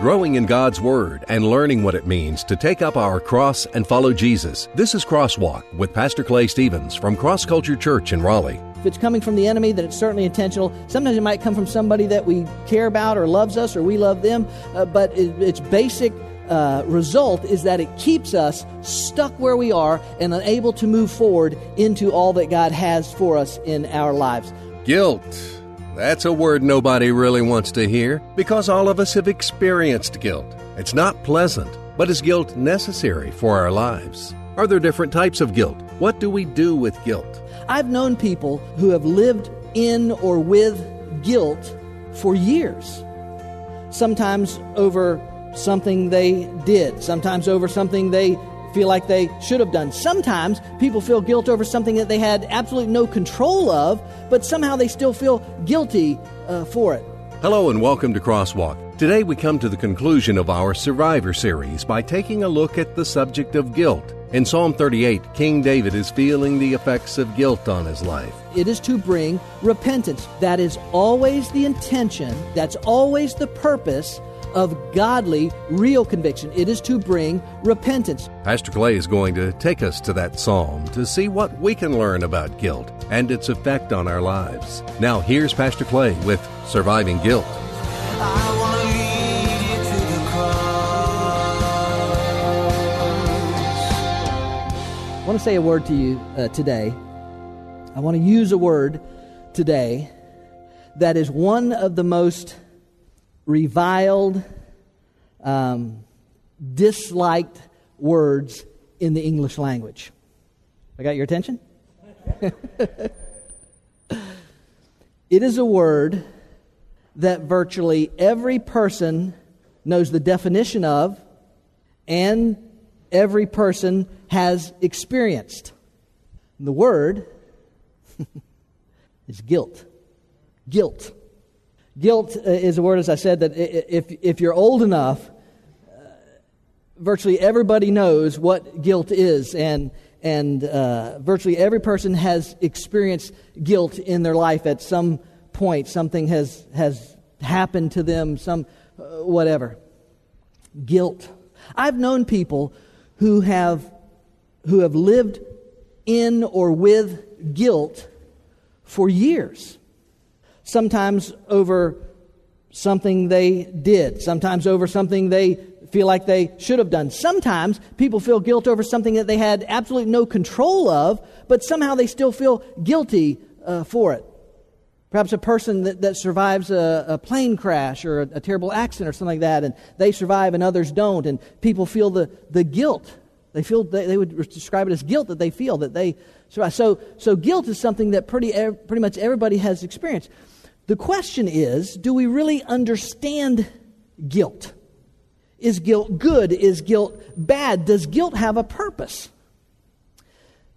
growing in God's Word and learning what it means to take up our cross and follow Jesus. This is Crosswalk with Pastor Clay Stevens from Cross Culture Church in Raleigh. If it's coming from the enemy, then it's certainly intentional. Sometimes it might come from somebody that we care about or loves us or we love them, uh, but it, its basic uh, result is that it keeps us stuck where we are and unable to move forward into all that God has for us in our lives. Guilt. That's a word nobody really wants to hear because all of us have experienced guilt. It's not pleasant, but is guilt necessary for our lives? Are there different types of guilt? What do we do with guilt? I've known people who have lived in or with guilt for years. Sometimes over something they did, sometimes over something they feel like they should have done. Sometimes people feel guilt over something that they had absolutely no control of, but somehow they still feel guilty uh, for it. Hello and welcome to Crosswalk. Today we come to the conclusion of our Survivor series by taking a look at the subject of guilt. In Psalm 38, King David is feeling the effects of guilt on his life. It is to bring repentance. That is always the intention, that's always the purpose of godly, real conviction. It is to bring repentance. Pastor Clay is going to take us to that psalm to see what we can learn about guilt and its effect on our lives. Now, here's Pastor Clay with Surviving Guilt. I want to say a word to you uh, today. I want to use a word today that is one of the most reviled, um, disliked words in the English language. I got your attention? it is a word that virtually every person knows the definition of and every person has experienced. The word is guilt. Guilt. Guilt uh, is a word, as I said, that if, if you're old enough, uh, virtually everybody knows what guilt is, and, and uh, virtually every person has experienced guilt in their life at some point. Something has, has happened to them, some uh, whatever. Guilt. I've known people who have, who have lived in or with guilt for years sometimes over something they did, sometimes over something they feel like they should have done. Sometimes people feel guilt over something that they had absolutely no control of, but somehow they still feel guilty uh, for it. Perhaps a person that, that survives a, a, plane crash or a, a, terrible accident or something like that, and they survive and others don't, and people feel the, the guilt. They feel they, they would describe it as guilt that they feel that they survive. So, so guilt is something that pretty, pretty much everybody has experienced. The question is do we really understand guilt? Is guilt good? Is guilt bad? Does guilt have a purpose?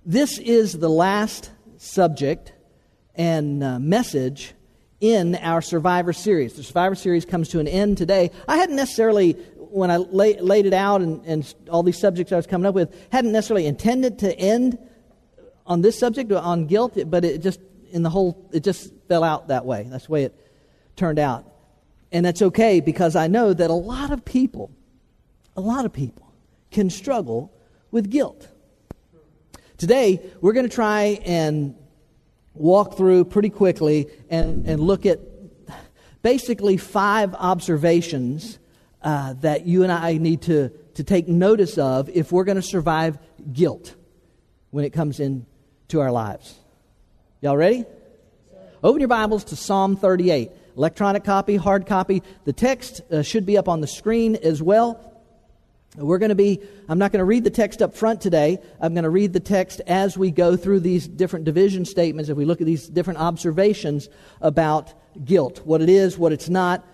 This is the last subject and uh, message in our Survivor series. The Survivor series comes to an end today. I hadn't necessarily, when I lay, laid it out and, and all these subjects I was coming up with, hadn't necessarily intended to end on this subject, on guilt, but it just in the whole, it just fell out that way. That's the way it turned out. And that's okay because I know that a lot of people, a lot of people can struggle with guilt. Today, we're going to try and walk through pretty quickly and, and look at basically five observations uh, that you and I need to, to take notice of if we're going to survive guilt when it comes into our lives. Y'all ready? Open your Bibles to Psalm 38. Electronic copy, hard copy. The text uh, should be up on the screen as well. We're going to be, I'm not going to read the text up front today. I'm going to read the text as we go through these different division statements, if we look at these different observations about guilt what it is, what it's not,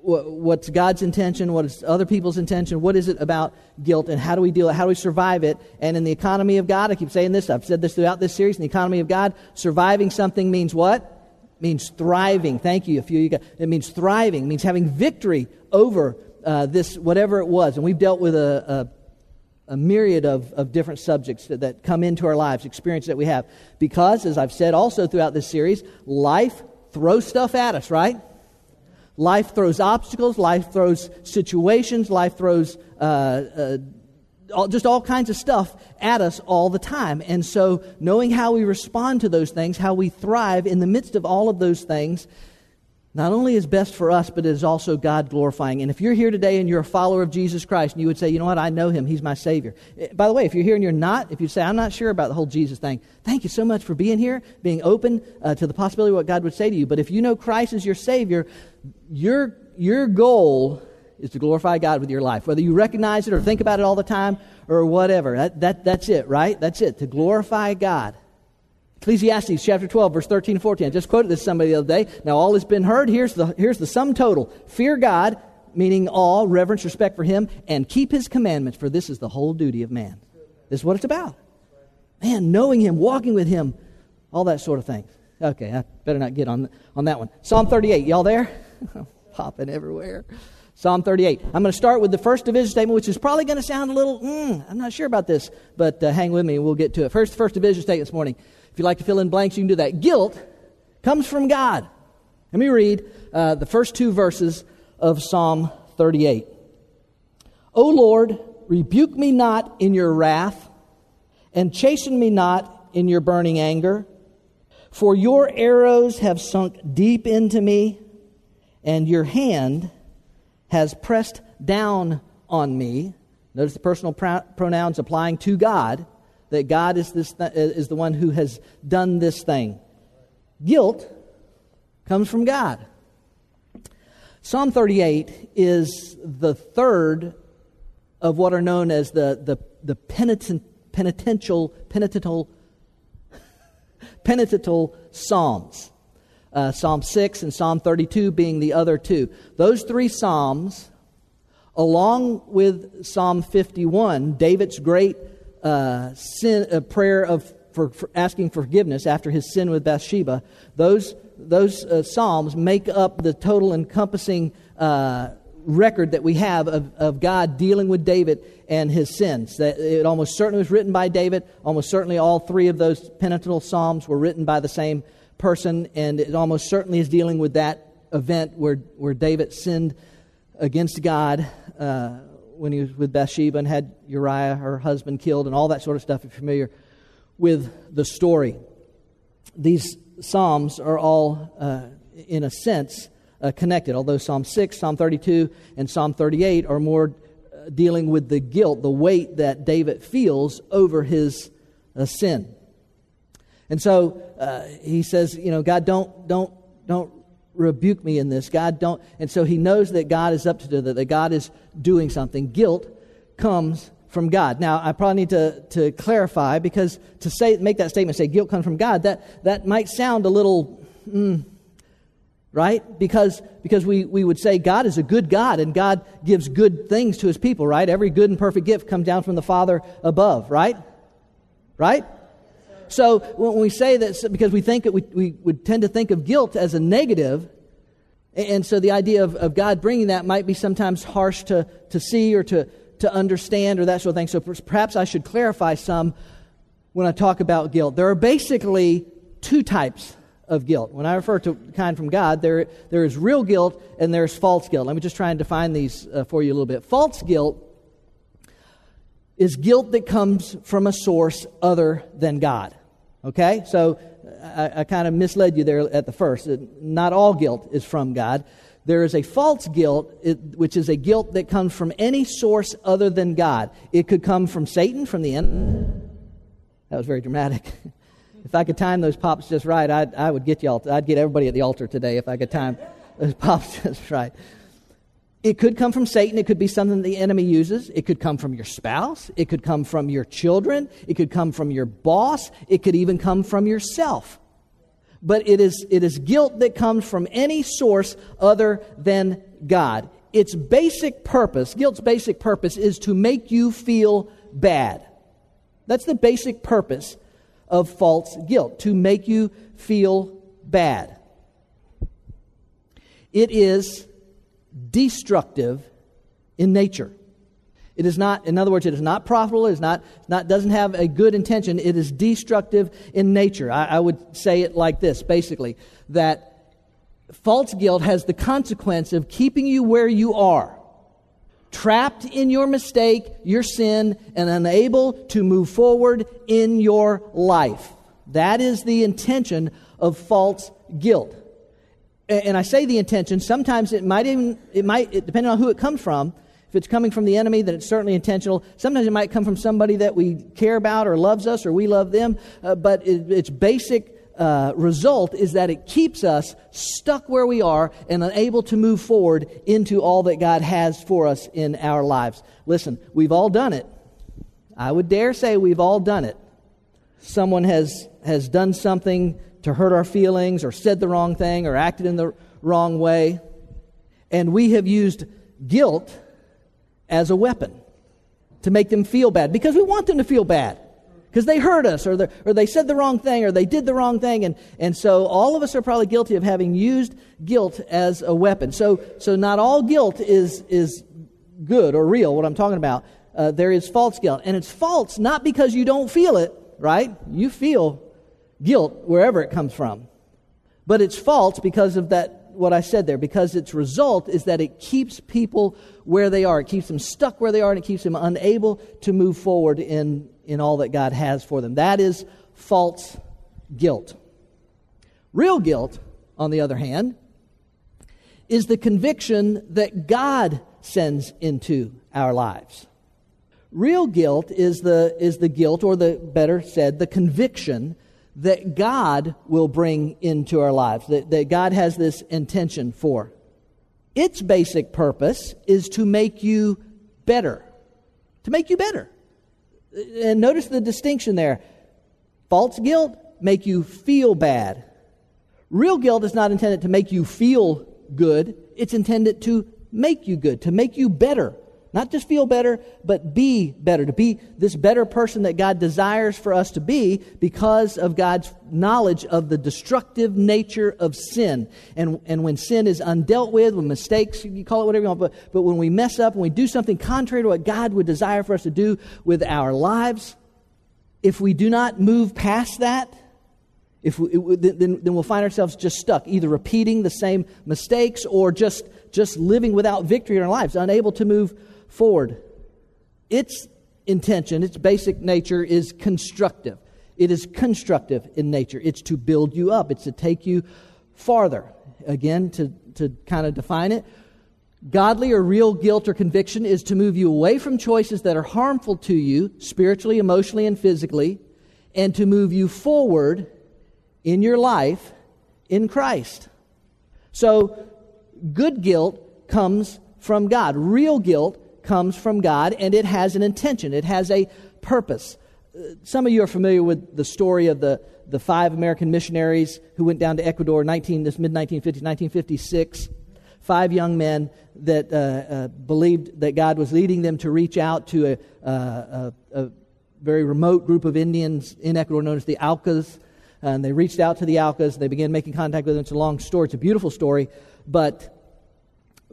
what's God's intention, what is other people's intention, what is it about guilt, and how do we deal it, how do we survive it? And in the economy of God, I keep saying this, I've said this throughout this series, in the economy of God, surviving something means what? It means thriving. Thank you. Few you it means thriving, it means having victory over uh, this, whatever it was. And we've dealt with a, a, a myriad of, of different subjects that, that come into our lives, experiences that we have. Because, as I've said also throughout this series, life throws stuff at us, right? Life throws obstacles, life throws situations, life throws uh, uh, all, just all kinds of stuff at us all the time. And so, knowing how we respond to those things, how we thrive in the midst of all of those things, not only is best for us, but it is also God glorifying. And if you're here today and you're a follower of Jesus Christ, and you would say, you know what, I know him, he's my Savior. Eh, by the way, if you're here and you're not, if you say, I'm not sure about the whole Jesus thing, thank you so much for being here, being open uh, to the possibility of what God would say to you. But if you know Christ is your Savior, your, your goal is to glorify God with your life. Whether you recognize it or think about it all the time or whatever. That, that, that's it, right? That's it, to glorify God. Ecclesiastes chapter 12, verse 13 and 14. I just quoted this somebody the other day. Now, all has been heard. Here's the, here's the sum total Fear God, meaning awe, reverence, respect for Him, and keep His commandments, for this is the whole duty of man. This is what it's about. Man, knowing Him, walking with Him, all that sort of thing. Okay, I better not get on, on that one. Psalm 38. Y'all there? Popping everywhere. Psalm 38. I'm going to start with the first division statement, which is probably going to sound a little, mm, I'm not sure about this, but uh, hang with me and we'll get to it. First, first division statement this morning. If you'd like to fill in blanks, you can do that. Guilt comes from God. Let me read uh, the first two verses of Psalm 38. O Lord, rebuke me not in your wrath, and chasten me not in your burning anger. For your arrows have sunk deep into me, and your hand has pressed down on me. Notice the personal pr- pronouns applying to God, that God is, this th- is the one who has done this thing. Guilt comes from God. Psalm 38 is the third of what are known as the, the, the penitent, penitential, penitential, penitential Psalms uh, Psalm 6 and Psalm 32 being the other two. Those three Psalms, along with Psalm 51, David's great uh, sin, uh, prayer of for, for, asking forgiveness after his sin with Bathsheba, those, those uh, Psalms make up the total encompassing uh, record that we have of, of God dealing with David and his sins. That it almost certainly was written by David. Almost certainly all three of those penitential Psalms were written by the same person, and it almost certainly is dealing with that event where, where David sinned against God uh, when he was with Bathsheba and had Uriah, her husband, killed, and all that sort of stuff. If you're familiar with the story, these Psalms are all, uh, in a sense, uh, connected, although Psalm 6, Psalm 32, and Psalm 38 are more uh, dealing with the guilt, the weight that David feels over his uh, sin. And so uh, he says, you know, God, don't, don't, don't rebuke me in this. God, don't. And so he knows that God is up to that, that God is doing something. Guilt comes from God. Now, I probably need to, to clarify because to say, make that statement, say guilt comes from God, that, that might sound a little, mm, right? Because, because we, we would say God is a good God and God gives good things to his people, right? Every good and perfect gift comes down from the Father above, right? Right? So when we say that, because we think that we, we would tend to think of guilt as a negative, and so the idea of, of God bringing that might be sometimes harsh to, to see or to, to understand or that sort of thing. So perhaps I should clarify some when I talk about guilt. There are basically two types of guilt. When I refer to kind from God, there, there is real guilt and there's false guilt. Let me just try and define these uh, for you a little bit. False guilt is guilt that comes from a source other than God. Okay? So I, I kind of misled you there at the first. Uh, not all guilt is from God. There is a false guilt, which is a guilt that comes from any source other than God. It could come from Satan, from the end. That was very dramatic. if I could time those pops just right, I'd, I would get y'all. I'd get everybody at the altar today if I could time those pops just right. It could come from Satan. It could be something the enemy uses. It could come from your spouse. It could come from your children. It could come from your boss. It could even come from yourself. But it is, it is guilt that comes from any source other than God. Its basic purpose, guilt's basic purpose, is to make you feel bad. That's the basic purpose of false guilt, to make you feel bad. It is destructive in nature. It is not, in other words, it is not profitable, it is not, not doesn't have a good intention, it is destructive in nature. I, I would say it like this, basically, that false guilt has the consequence of keeping you where you are, trapped in your mistake, your sin, and unable to move forward in your life. That is the intention of false guilt. And I say the intention, sometimes it might even, it might, depending on who it comes from, if it's coming from the enemy, then it's certainly intentional. Sometimes it might come from somebody that we care about or loves us or we love them, uh, but it, its basic uh, result is that it keeps us stuck where we are and unable to move forward into all that God has for us in our lives. Listen, we've all done it. I would dare say we've all done it. Someone has, has done something to hurt our feelings or said the wrong thing or acted in the wrong way. And we have used guilt as a weapon to make them feel bad because we want them to feel bad because they hurt us or, or they said the wrong thing or they did the wrong thing. And, and so all of us are probably guilty of having used guilt as a weapon. So, so not all guilt is, is good or real, what I'm talking about. Uh, there is false guilt. And it's false not because you don't feel it, right? You feel guilt wherever it comes from. But it's false because of that what I said there, because its result is that it keeps people where they are. It keeps them stuck where they are and it keeps them unable to move forward in, in all that God has for them. That is false guilt. Real guilt, on the other hand, is the conviction that God sends into our lives. Real guilt is the, is the guilt, or the better said, the conviction that God will bring into our lives, that, that God has this intention for. Its basic purpose is to make you better. To make you better. And notice the distinction there. False guilt make you feel bad. Real guilt is not intended to make you feel good. It's intended to make you good, to make you better. Not just feel better, but be better, to be this better person that God desires for us to be because of God's knowledge of the destructive nature of sin. And, and when sin is undealt with, when mistakes, you call it whatever you want, but, but when we mess up, and we do something contrary to what God would desire for us to do with our lives, if we do not move past that, if we, then, then we'll find ourselves just stuck, either repeating the same mistakes or just, just living without victory in our lives, unable to move forward. Its intention, its basic nature is constructive. It is constructive in nature. It's to build you up, it's to take you farther. Again, to, to kind of define it, godly or real guilt or conviction is to move you away from choices that are harmful to you, spiritually, emotionally, and physically, and to move you forward in your life in Christ. So, good guilt comes from God. Real guilt comes from God and it has an intention, it has a purpose. Uh, some of you are familiar with the story of the, the five American missionaries who went down to Ecuador 19, this mid 1950s, 1956. Five young men that uh, uh, believed that God was leading them to reach out to a, uh, a, a, very remote group of Indians in Ecuador known as the Aucas. And they reached out to the Aucas. They began making contact with them. It's a long story. It's a beautiful story. But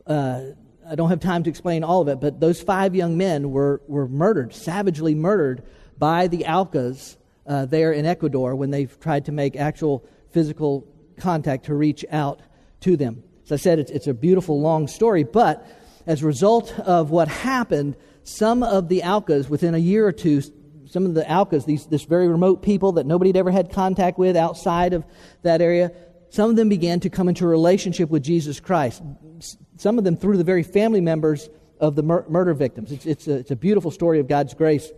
uh, I don't have time to explain all of it, but those five young men were, were murdered, savagely murdered by the Aucas uh, there in Ecuador when they tried to make actual physical contact to reach out to them. As I said, it's, it's a beautiful long story, but as a result of what happened, some of the Aucas, within a year or two, some of the Aucas, these this very remote people that nobody had ever had contact with outside of that area, some of them began to come into a relationship with Jesus Christ some of them through the very family members of the mur- murder victims. It's, it's, a, it's a beautiful story of God's grace.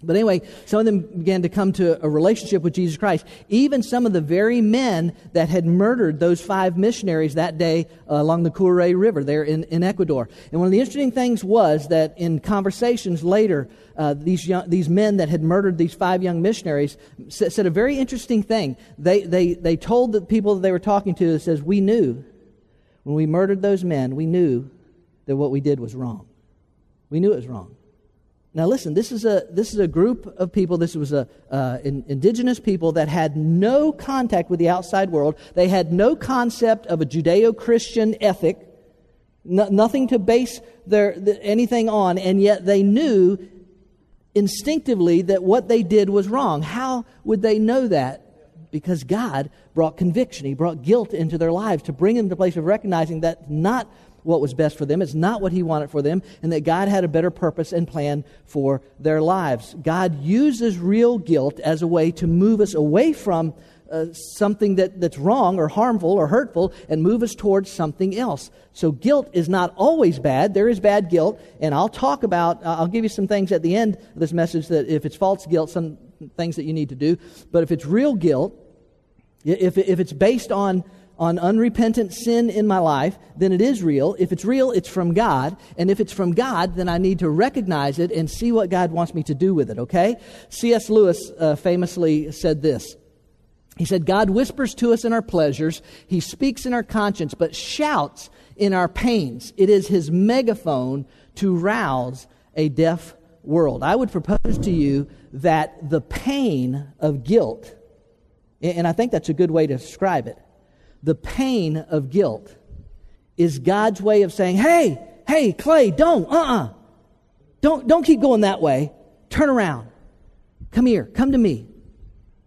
But anyway, some of them began to come to a relationship with Jesus Christ. Even some of the very men that had murdered those five missionaries that day uh, along the Curaray River there in, in Ecuador. And one of the interesting things was that in conversations later, uh, these, young, these men that had murdered these five young missionaries said, said a very interesting thing. They, they, they told the people that they were talking to, it says, We knew when we murdered those men, we knew that what we did was wrong. We knew it was wrong. Now, listen, this is a, this is a group of people, this was a, uh, in, indigenous people that had no contact with the outside world. They had no concept of a Judeo Christian ethic, no, nothing to base their, the, anything on, and yet they knew instinctively that what they did was wrong. How would they know that? Because God brought conviction. He brought guilt into their lives to bring them to a place of recognizing that not what was best for them, it's not what He wanted for them, and that God had a better purpose and plan for their lives. God uses real guilt as a way to move us away from uh, something that, that's wrong or harmful or hurtful and move us towards something else. So guilt is not always bad. There is bad guilt, and I'll talk about, uh, I'll give you some things at the end of this message that if it's false guilt, some things that you need to do. But if it's real guilt, if, if it's based on on unrepentant sin in my life, then it is real. If it's real, it's from God. And if it's from God, then I need to recognize it and see what God wants me to do with it, okay? C.S. Lewis uh, famously said this he said, God whispers to us in our pleasures, He speaks in our conscience, but shouts in our pains. It is His megaphone to rouse a deaf world. I would propose to you that the pain of guilt, and I think that's a good way to describe it, the pain of guilt is God's way of saying, hey, hey, Clay, don't, uh uh-uh. uh. Don't, don't keep going that way. Turn around. Come here. Come to me.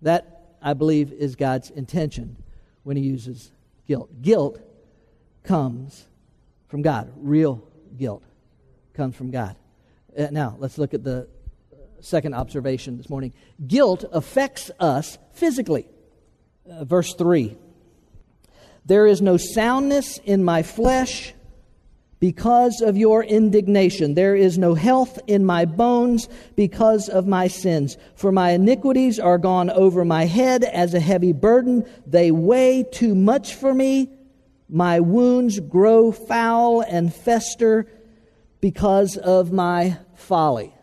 That I believe, is God's intention when he uses guilt. Guilt comes from God. Real guilt comes from God. Uh, now, let's look at the second observation this morning. Guilt affects us physically. Uh, verse 3 There is no soundness in my flesh because of your indignation. There is no health in my bones because of my sins. For my iniquities are gone over my head as a heavy burden. They weigh too much for me. My wounds grow foul and fester because of my folly.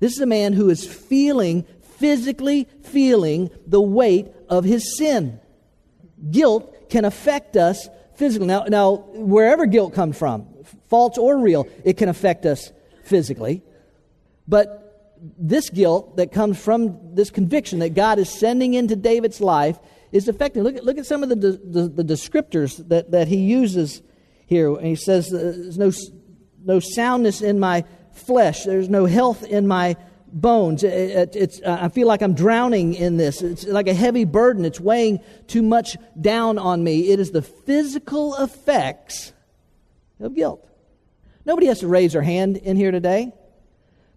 This is a man who is feeling, physically feeling, the weight of his sin. Guilt can affect us physically. Now, now wherever guilt comes from, false or real, it can affect us physically. But this guilt that comes from this conviction that God is sending into David's life is affecting. Look at, look at some of the, the, the descriptors that, that he uses here. And he says, There's no, no soundness in my flesh, there's no health in my bones. It, it, uh, I feel like I'm drowning in this. It's like a heavy burden. It's weighing too much down on me. It is the physical effects of guilt. Nobody has to raise their hand in here today.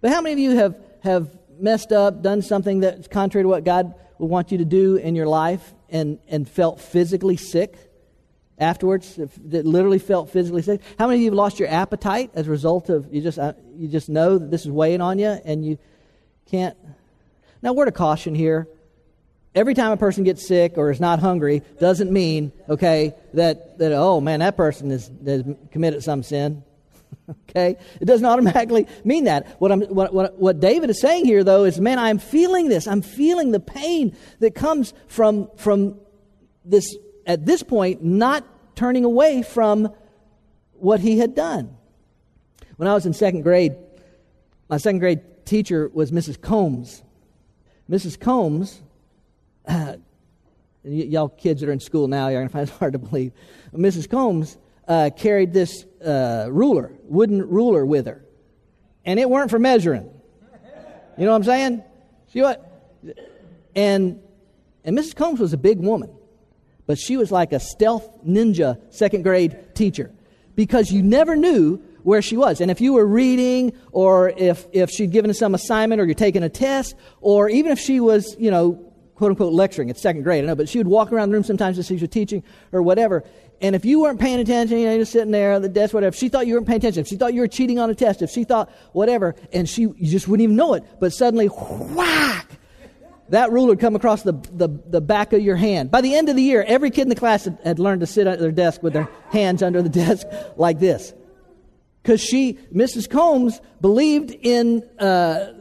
But how many of you have, have messed up, done something that's contrary to what God would want you to do in your life, and, and felt physically sick afterwards? That literally felt physically sick? How many of you have lost your appetite as a result of you just, uh, you just know that this is weighing on you and you can't? Now, word of caution here every time a person gets sick or is not hungry doesn't mean okay that, that oh man that person has, has committed some sin okay? It doesn't automatically mean that. What, I'm, what, what, what David is saying here, though, is man, I'm feeling this. I'm feeling the pain that comes from, from this, at this point, not turning away from what he had done. When I was in second grade, my second grade teacher was Mrs. Combs. Mrs. Combs, uh, y- y'all kids that are in school now, you're going to find it hard to believe. Mrs. Combs uh, carried this uh, ruler, wooden ruler with her. And it weren't for measuring. You know what I'm saying? She what? And, and Mrs. Combs was a big woman, but she was like a stealth ninja second grade teacher. Because you never knew where she was. And if you were reading, or if, if she'd given some assignment, or you're taking a test, or even if she was, you know, quote unquote lecturing, it's second grade, I know, but she would walk around the room sometimes as she was teaching or whatever, and if you weren't paying attention, you know, you're sitting there at the desk, whatever, if she thought you weren't paying attention, if she thought you were cheating on a test, if she thought whatever, and she, you just wouldn't even know it, but suddenly, whack, that ruler would come across the, the, the back of your hand. By the end of the year, every kid in the class had, had learned to sit at their desk with their hands under the desk like this. Because she, Mrs. Combs, believed in uh,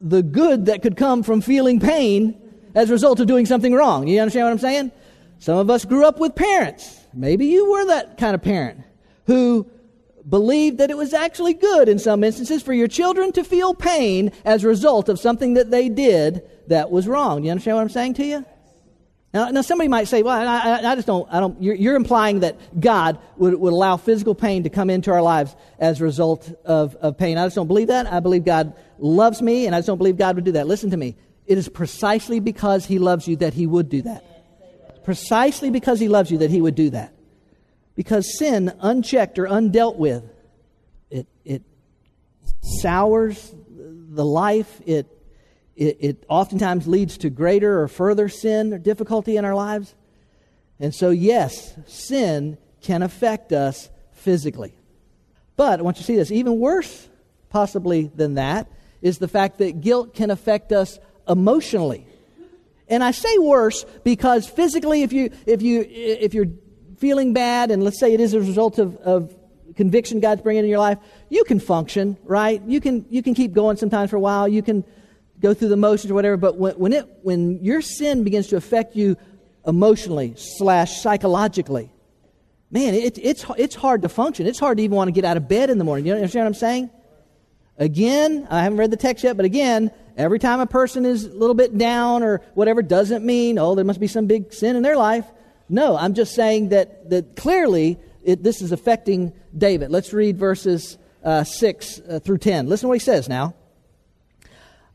the good that could come from feeling pain as a result of doing something wrong. You understand what I'm saying? Some of us grew up with parents. Maybe you were that kind of parent who believed that it was actually good in some instances for your children to feel pain as a result of something that they did that was wrong. You understand what I'm saying to you? Now, now somebody might say, well, I, I, I just don't, I don't, you're, you're, implying that God would, would allow physical pain to come into our lives as a result of, of pain. I just don't believe that. I believe God loves me, and I just don't believe God would do that. Listen to me. it is precisely because he loves you that he would do that. Precisely because he loves you that he would do that. Because sin, unchecked or undealt with, it, it sours the life. It, it, it oftentimes leads to greater or further sin or difficulty in our lives. And so, yes, sin can affect us physically. But I want you to see this. Even worse, possibly, than that, is the fact that guilt can affect us emotionally. And I say worse because physically, if, you, if, you, if you're feeling bad, and let's say it is a result of, of conviction God's bringing in your life, you can function, right? You can, you can keep going sometimes for a while. You can go through the motions or whatever. But when, when, it, when your sin begins to affect you emotionally slash psychologically, man, it, it's, it's hard to function. It's hard to even want to get out of bed in the morning. You understand what I'm saying? Again, I haven't read the text yet, but again, every time a person is a little bit down or whatever doesn't mean, oh, there must be some big sin in their life. No, I'm just saying that, that clearly it, this is affecting David. Let's read verses uh, 6 uh, through 10. Listen to what he says now.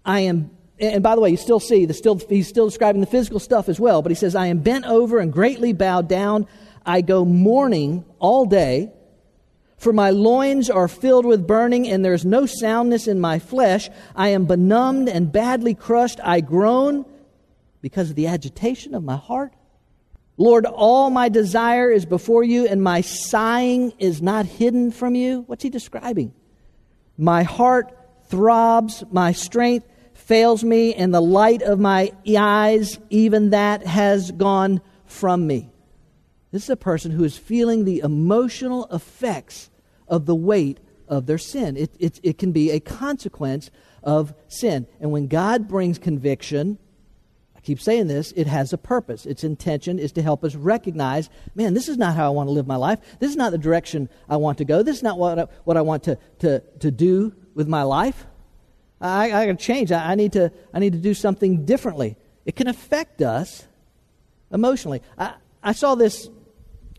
I am, and by the way, you still see, the still, he's still describing the physical stuff as well, but he says, I am bent over and greatly bowed down. I go mourning all day. For my loins are filled with burning, and there is no soundness in my flesh. I am benumbed and badly crushed. I groan because of the agitation of my heart. Lord, all my desire is before you, and my sighing is not hidden from you. What's he describing? My heart throbs, my strength fails me, and the light of my eyes, even that has gone from me. This is a person who is feeling the emotional effects of the weight of their sin. It, it, it can be a consequence of sin. And when God brings conviction, I keep saying this, it has a purpose. Its intention is to help us recognize man, this is not how I want to live my life. This is not the direction I want to go. This is not what I, what I want to, to, to do with my life. I, I got to change. I, I, need to, I need to do something differently. It can affect us emotionally. I, I saw this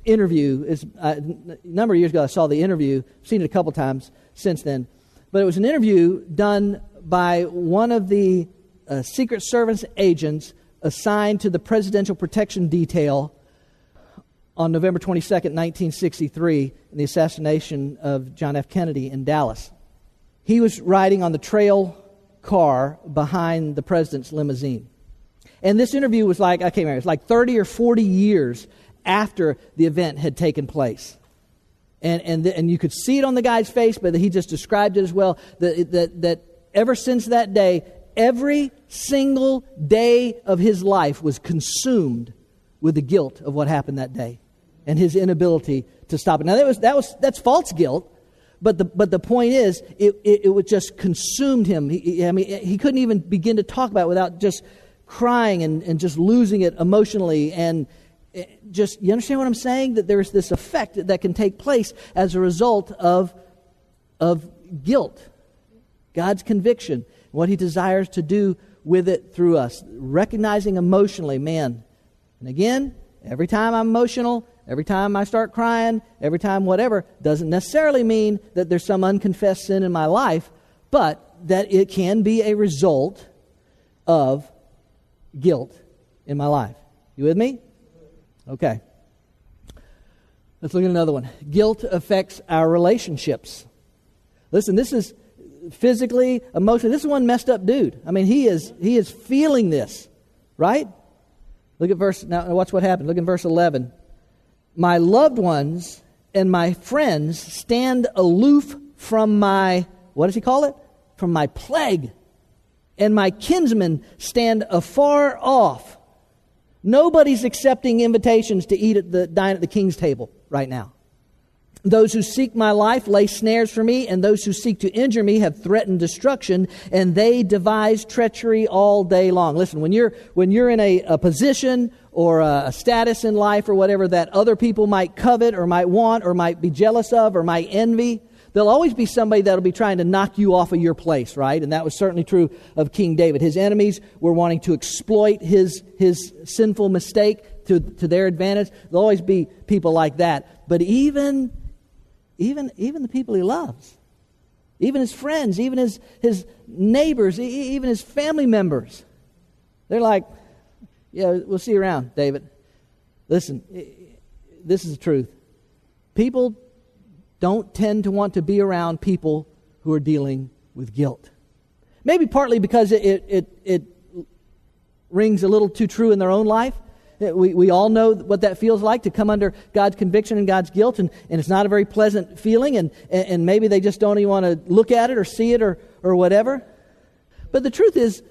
interview is uh, a number of years ago. I saw the interview. Seen it a couple times since then, but it was an interview done by one of the uh, Secret Service agents assigned to the Presidential Protection Detail on November 22nd, 1963, in the assassination of John F. Kennedy in Dallas. He was riding on the trail car behind the president's limousine. And this interview was like, I can't remember, it was like 30 or 40 years after the event had taken place. And, and, the, and you could see it on the guy's face, but he just described it as well that, that, that ever since that day, every single day of his life was consumed with the guilt of what happened that day and his inability to stop it. Now, that was, that was, that's false guilt, but the, but the point is, it, it, it just consumed him. He, I mean, he couldn't even begin to talk about it without just crying and, and just losing it emotionally and, Eh, just, you understand what I'm saying? That there's this effect that can take place as a result of, of guilt, God's conviction, what He desires to do with it through us. Recognizing emotionally, man. And again, every time I'm emotional, every time I start crying, every time whatever, doesn't necessarily mean that there's some unconfessed sin in my life, but that it can be a result of guilt in my life. You with me? Okay. Let's look at another one. Guilt affects our relationships. Listen, this is physically, emotionally. This is one messed up dude. I mean, he is he is feeling this, right? Look at verse now. Watch what happened. Look in verse eleven. My loved ones and my friends stand aloof from my what does he call it? From my plague, and my kinsmen stand afar off. Nobody's accepting invitations to eat at the dine at the king's table right now. Those who seek my life lay snares for me, and those who seek to injure me have threatened destruction, and they devise treachery all day long. Listen, when you're, when you're in a, a position or a, status in life or whatever that other people might covet or might want or might be jealous of or might envy, there'll always be somebody that'll be trying to knock you off of your place, right? And that was certainly true of King David. His enemies were wanting to exploit his, his sinful mistake to, to their advantage. There'll always be people like that. But even, even, even the people he loves, even his friends, even his, his neighbors, even his family members, They're like, yeah, we'll see you around, David. Listen, this is the truth. People don't tend to want to be around people who are dealing with guilt. Maybe partly because it, it, it, it rings a little too true in their own life. Eh, we, we all know what that feels like to come under God's conviction and God's guilt, and, and it's not a very pleasant feeling, and, and maybe they just don't even want to look at it or see it or, or whatever. But the truth is,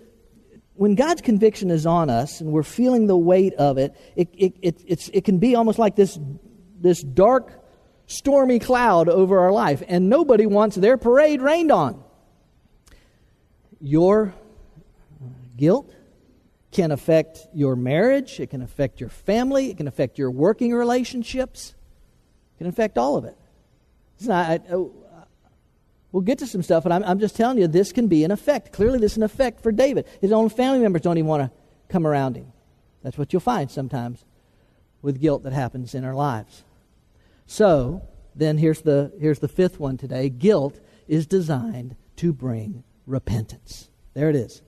when God's conviction is on us and we're feeling the weight of it, it, it, it, it can be almost like this, this dark, stormy cloud over our life, and nobody wants their parade rained on. Your guilt can affect your marriage, it can affect your family, it can affect your working relationships, it can affect all of it. It's not, we'll get to some stuff, but I'm, I'm, just telling you this can be an effect. Clearly, this is an effect for David. His own family members don't even want to come around him. That's what you'll find sometimes with guilt that happens in our lives. So, then here's the, here's the fifth one today guilt is designed to bring repentance. There it is.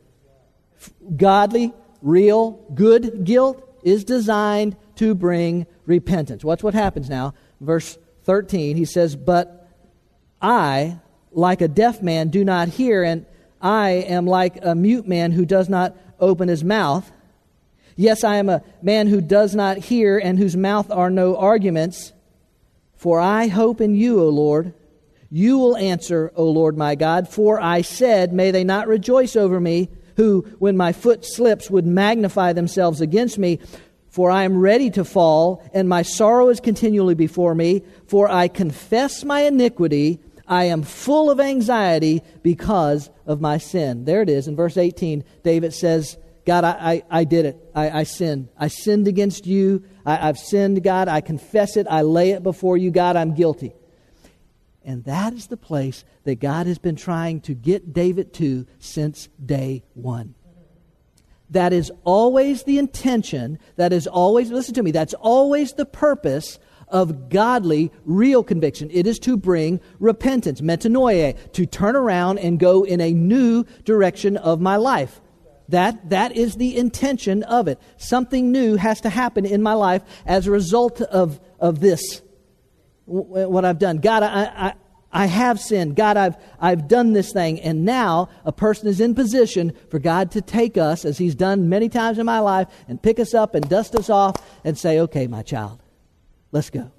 Godly real, good guilt is designed to bring repentance. Watch what happens now. Verse 13, he says, But I, like a deaf man, do not hear, and I am like a mute man who does not open his mouth. Yes, I am a man who does not hear and whose mouth are no arguments. For I hope in you, O Lord. You will answer, O Lord my God. For I said, May they not rejoice over me who, when my foot slips, would magnify themselves against me. For I am ready to fall, and my sorrow is continually before me. For I confess my iniquity. I am full of anxiety because of my sin. There it is. In verse 18, David says, God, I, I, I did it. I, I, sinned. I sinned against you. I, I've sinned, God. I confess it. I lay it before you, God. I'm guilty. And that is the place that God has been trying to get David to since day one. That is always the intention. That is always, listen to me, that's always the purpose of godly, real conviction. It is to bring repentance, metanoia, to turn around and go in a new direction of my life. That, that is the intention of it. Something new has to happen in my life as a result of, of this what I've done. God, I, I, I have sinned. God, I've, I've done this thing. And now a person is in position for God to take us, as He's done many times in my life, and pick us up and dust us off and say, okay, my child, let's go.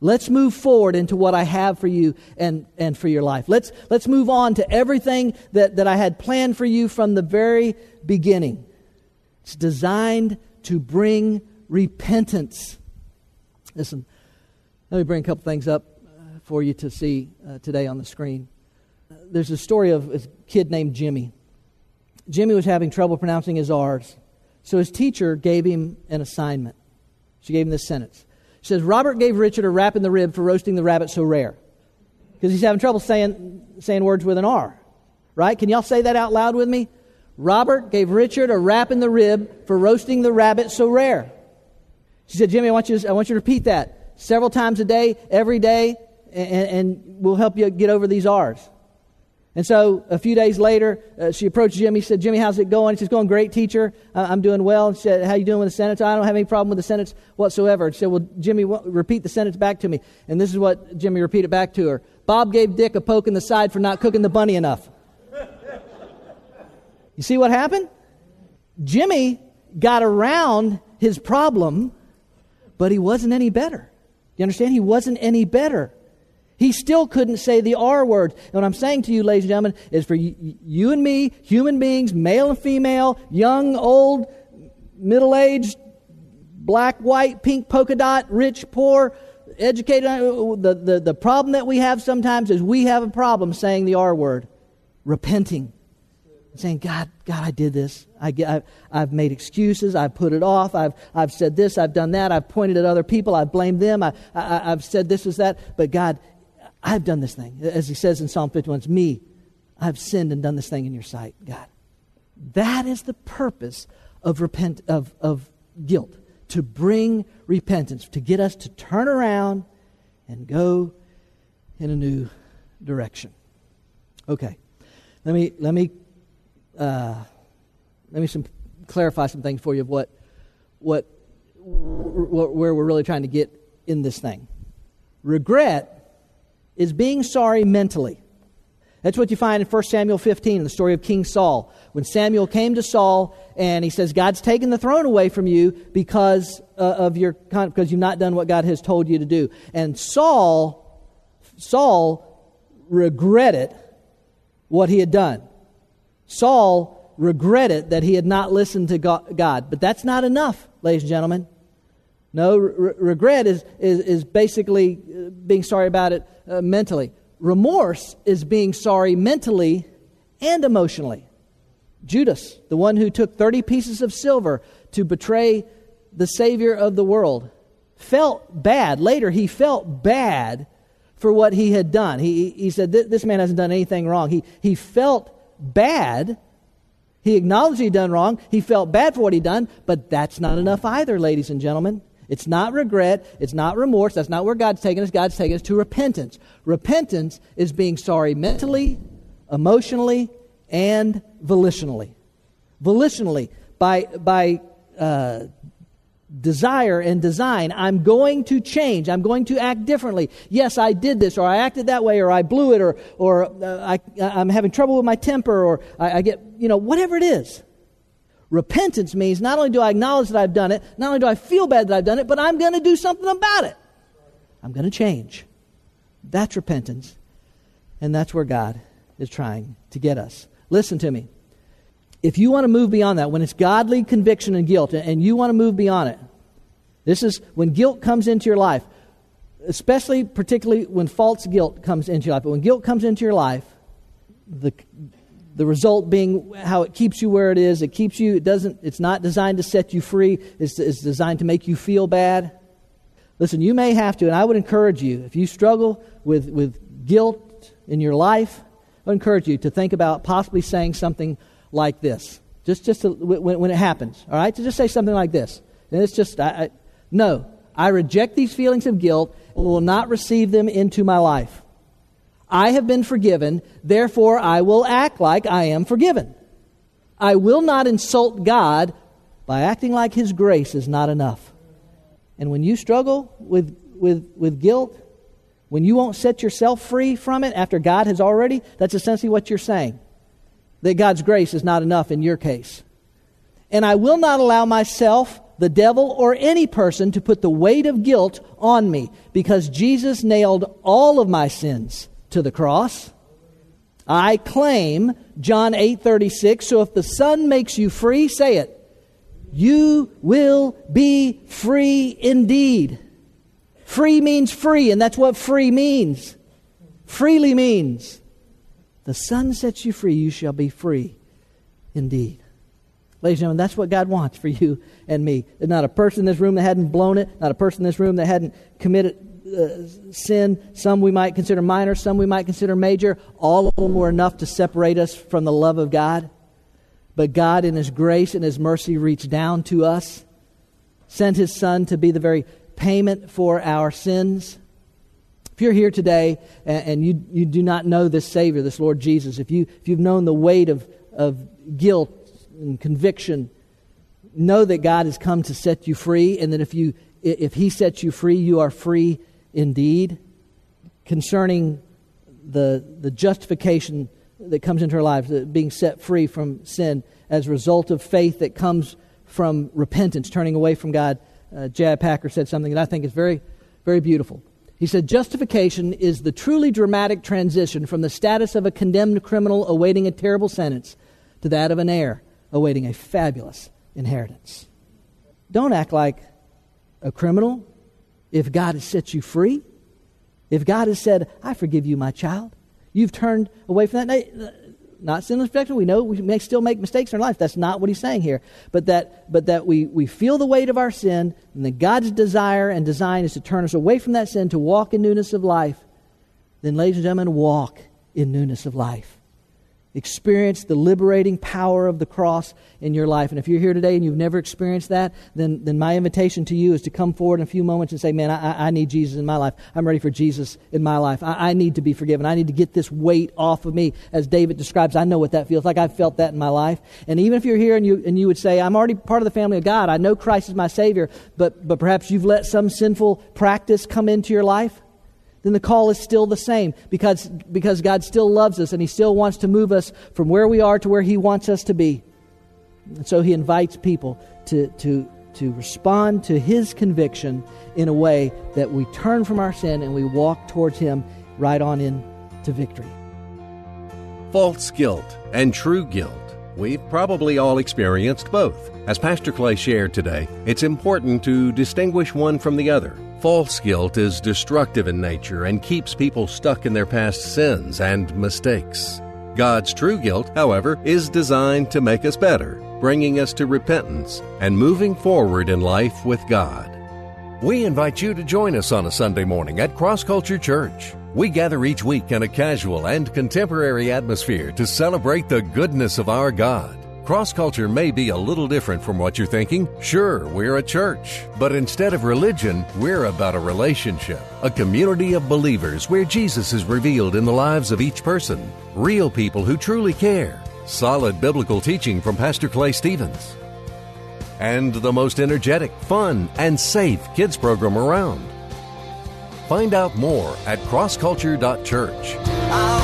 Let's move forward into what I have for you and, and for your life. Let's, let's move on to everything that, that I had planned for you from the very beginning. It's designed to bring repentance. Listen, let me bring a couple things up uh, for you to see uh, today on the screen. There's a story of a kid named Jimmy. Jimmy was having trouble pronouncing his R's, so his teacher gave him an assignment. She gave him this sentence. Says, Robert gave Richard a rap in the rib for roasting the rabbit so rare. Because he's having trouble saying, saying words with an R. Right? Can y'all say that out loud with me? Robert gave Richard a rap in the rib for roasting the rabbit so rare. She said, Jimmy, I want you to, I want you to repeat that several times a day, every day, and, and we'll help you get over these R's. And so a few days later, uh, she approached Jimmy. She said, Jimmy, how's it going? He says, going great, teacher. Uh, I'm doing well. She said, how you doing with the sentence? I don't have any problem with the sentence whatsoever. She said, well, Jimmy, repeat the sentence back to me. And this is what Jimmy repeated back to her. Bob gave Dick a poke in the side for not cooking the bunny enough. you see what happened? Jimmy got around his problem, but he wasn't any better. You understand? He wasn't any better. He still couldn't say the R word. And what I'm saying to you, ladies and gentlemen, is for you and me, human beings, male and female, young, old, middle aged, black, white, pink, polka dot, rich, poor, educated, uh, the, the, the problem that we have sometimes is we have a problem saying the R word, repenting saying, God, God, I did this. I, have I've made excuses. I've put it off. I've, I've said this. I've done that. I've pointed at other people. I've blamed them. I, I, I've said this is that. But God, I've done this thing. As he says in Psalm 51, it's me. I've sinned and done this thing in your sight, God. That is the purpose of, repent, of, of guilt, to bring repentance, to get us to turn around and go in a new direction. Okay. Let me, let me uh, let me some clarify some things for you of what, what, where we're really trying to get in this thing. Regret is being sorry mentally. That's what you find in 1 Samuel 15, the story of King Saul. When Samuel came to Saul and he says, God's taken the throne away from you because uh, of your because you've not done what God has told you to do. And Saul, Saul regretted what he had done. Saul regretted that he had not listened to God. But that's not enough, ladies and gentlemen. No, re- regret is, is, is basically uh, being sorry about it uh, mentally. Remorse is being sorry mentally and emotionally. Judas, the one who took 30 pieces of silver to betray the Savior of the world, felt bad. Later, he felt bad for what he had done. He, he said, This man hasn't done anything wrong. He, he felt bad. He acknowledged he'd done wrong. He felt bad for what he'd done, but that's not enough either, ladies and gentlemen. It's not regret. It's not remorse. That's not where God's taken us. God's taken us to repentance. Repentance is being sorry mentally, emotionally, and volitionally. Volitionally, by, by uh, desire and design, I'm going to change. I'm going to act differently. Yes, I did this, or I acted that way, or I blew it, or, or uh, I, I'm having trouble with my temper, or I, I get, you know, whatever it is. Repentance means not only do I acknowledge that I've done it, not only do I feel bad that I've done it, but I'm going to do something about it. I'm going to change. That's repentance. And that's where God is trying to get us. Listen to me. If you want to move beyond that, when it's godly conviction and guilt, and you want to move beyond it, this is when guilt comes into your life, especially, particularly when false guilt comes into your life. But when guilt comes into your life, the, the result being how it keeps you where it is. It keeps you, it doesn't, it's not designed to set you free, it's, it's designed to make you feel bad. Listen, you may have to, and I would encourage you, if you struggle with, with guilt in your life, I would encourage you to think about possibly saying something like this. Just, just to, when, when it happens, all right? To just say something like this. And it's just, I, I, no, I reject these feelings of guilt and will not receive them into my life. I have been forgiven, therefore I will act like I am forgiven. I will not insult God by acting like His grace is not enough. And when you struggle with, with, with guilt, when you won't set yourself free from it after God has already, that's essentially what you're saying. That God's grace is not enough in your case. And I will not allow myself, the devil, or any person to put the weight of guilt on me because Jesus nailed all of my sins to the cross. I claim John 8:36, so if the Son makes you free, say it. You will be free indeed. Free means free, and that's what free means. Freely means the Son sets you free, you shall be free indeed. Ladies and gentlemen, that's what God wants for you and me. There's not a person in this room that hadn't blown it, not a person in this room that hadn't committed uh, sin. Some we might consider minor, some we might consider major. All of them were enough to separate us from the love of God. But God, in His grace and His mercy, reached down to us, sent His Son to be the very payment for our sins. If you're here today and, and you, you do not know this Savior, this Lord Jesus, if, you, if you've known the weight of, of guilt and conviction, know that God has come to set you free, and that if, you, if He sets you free, you are free indeed concerning the, the justification that comes into our lives, being set free from sin as a result of faith that comes from repentance, turning away from God. Uh, J.I. Packer said something that I think is very, very beautiful. He said, Justification is the truly dramatic transition from the status of a condemned criminal awaiting a terrible sentence to that of an heir awaiting a fabulous inheritance. Don't act like a criminal if God has set you free, if God has said, I forgive you, my child, you've turned away from that. Not sinless perfection. We know we may still make mistakes in our life. That's not what he's saying here. But that, but that we, we feel the weight of our sin, and that God's desire and design is to turn us away from that sin to walk in newness of life. Then, ladies and gentlemen, walk in newness of life experience the liberating power of the cross in your life. And if you're here today and you've never experienced that, then, then my invitation to you is to come forward in a few moments and say, Man, I, I need Jesus in my life. I'm ready for Jesus in my life. I, I need to be forgiven. I need to get this weight off of me. As David describes, I know what that feels like. I've felt that in my life. And even if you're here and you, and you would say, I'm already part of the family of God, I know Christ is my Savior, but, but perhaps you've let some sinful practice come into your life, then the call is still the same because, because God still loves us and He still wants to move us from where we are to where He wants us to be. And so He invites people to, to, to respond to His conviction in a way that we turn from our sin and we walk towards Him right on into victory. False guilt and true guilt. We've probably all experienced both. As Pastor Clay shared today, it's important to distinguish one from the other. False guilt is destructive in nature and keeps people stuck in their past sins and mistakes. God's true guilt, however, is designed to make us better, bringing us to repentance and moving forward in life with God. We invite you to join us on a Sunday morning at Cross Culture Church. We gather each week in a casual and contemporary atmosphere to celebrate the goodness of our God. Cross culture may be a little different from what you're thinking. Sure, we're a church, but instead of religion, we're about a relationship, a community of believers where Jesus is revealed in the lives of each person, real people who truly care, solid biblical teaching from Pastor Clay Stevens, and the most energetic, fun, and safe kids program around. Find out more at crossculture.church.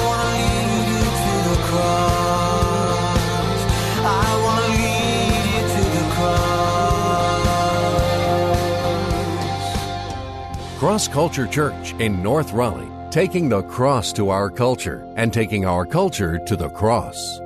Cross Culture Church in North Raleigh, taking the cross to our culture and taking our culture to the cross.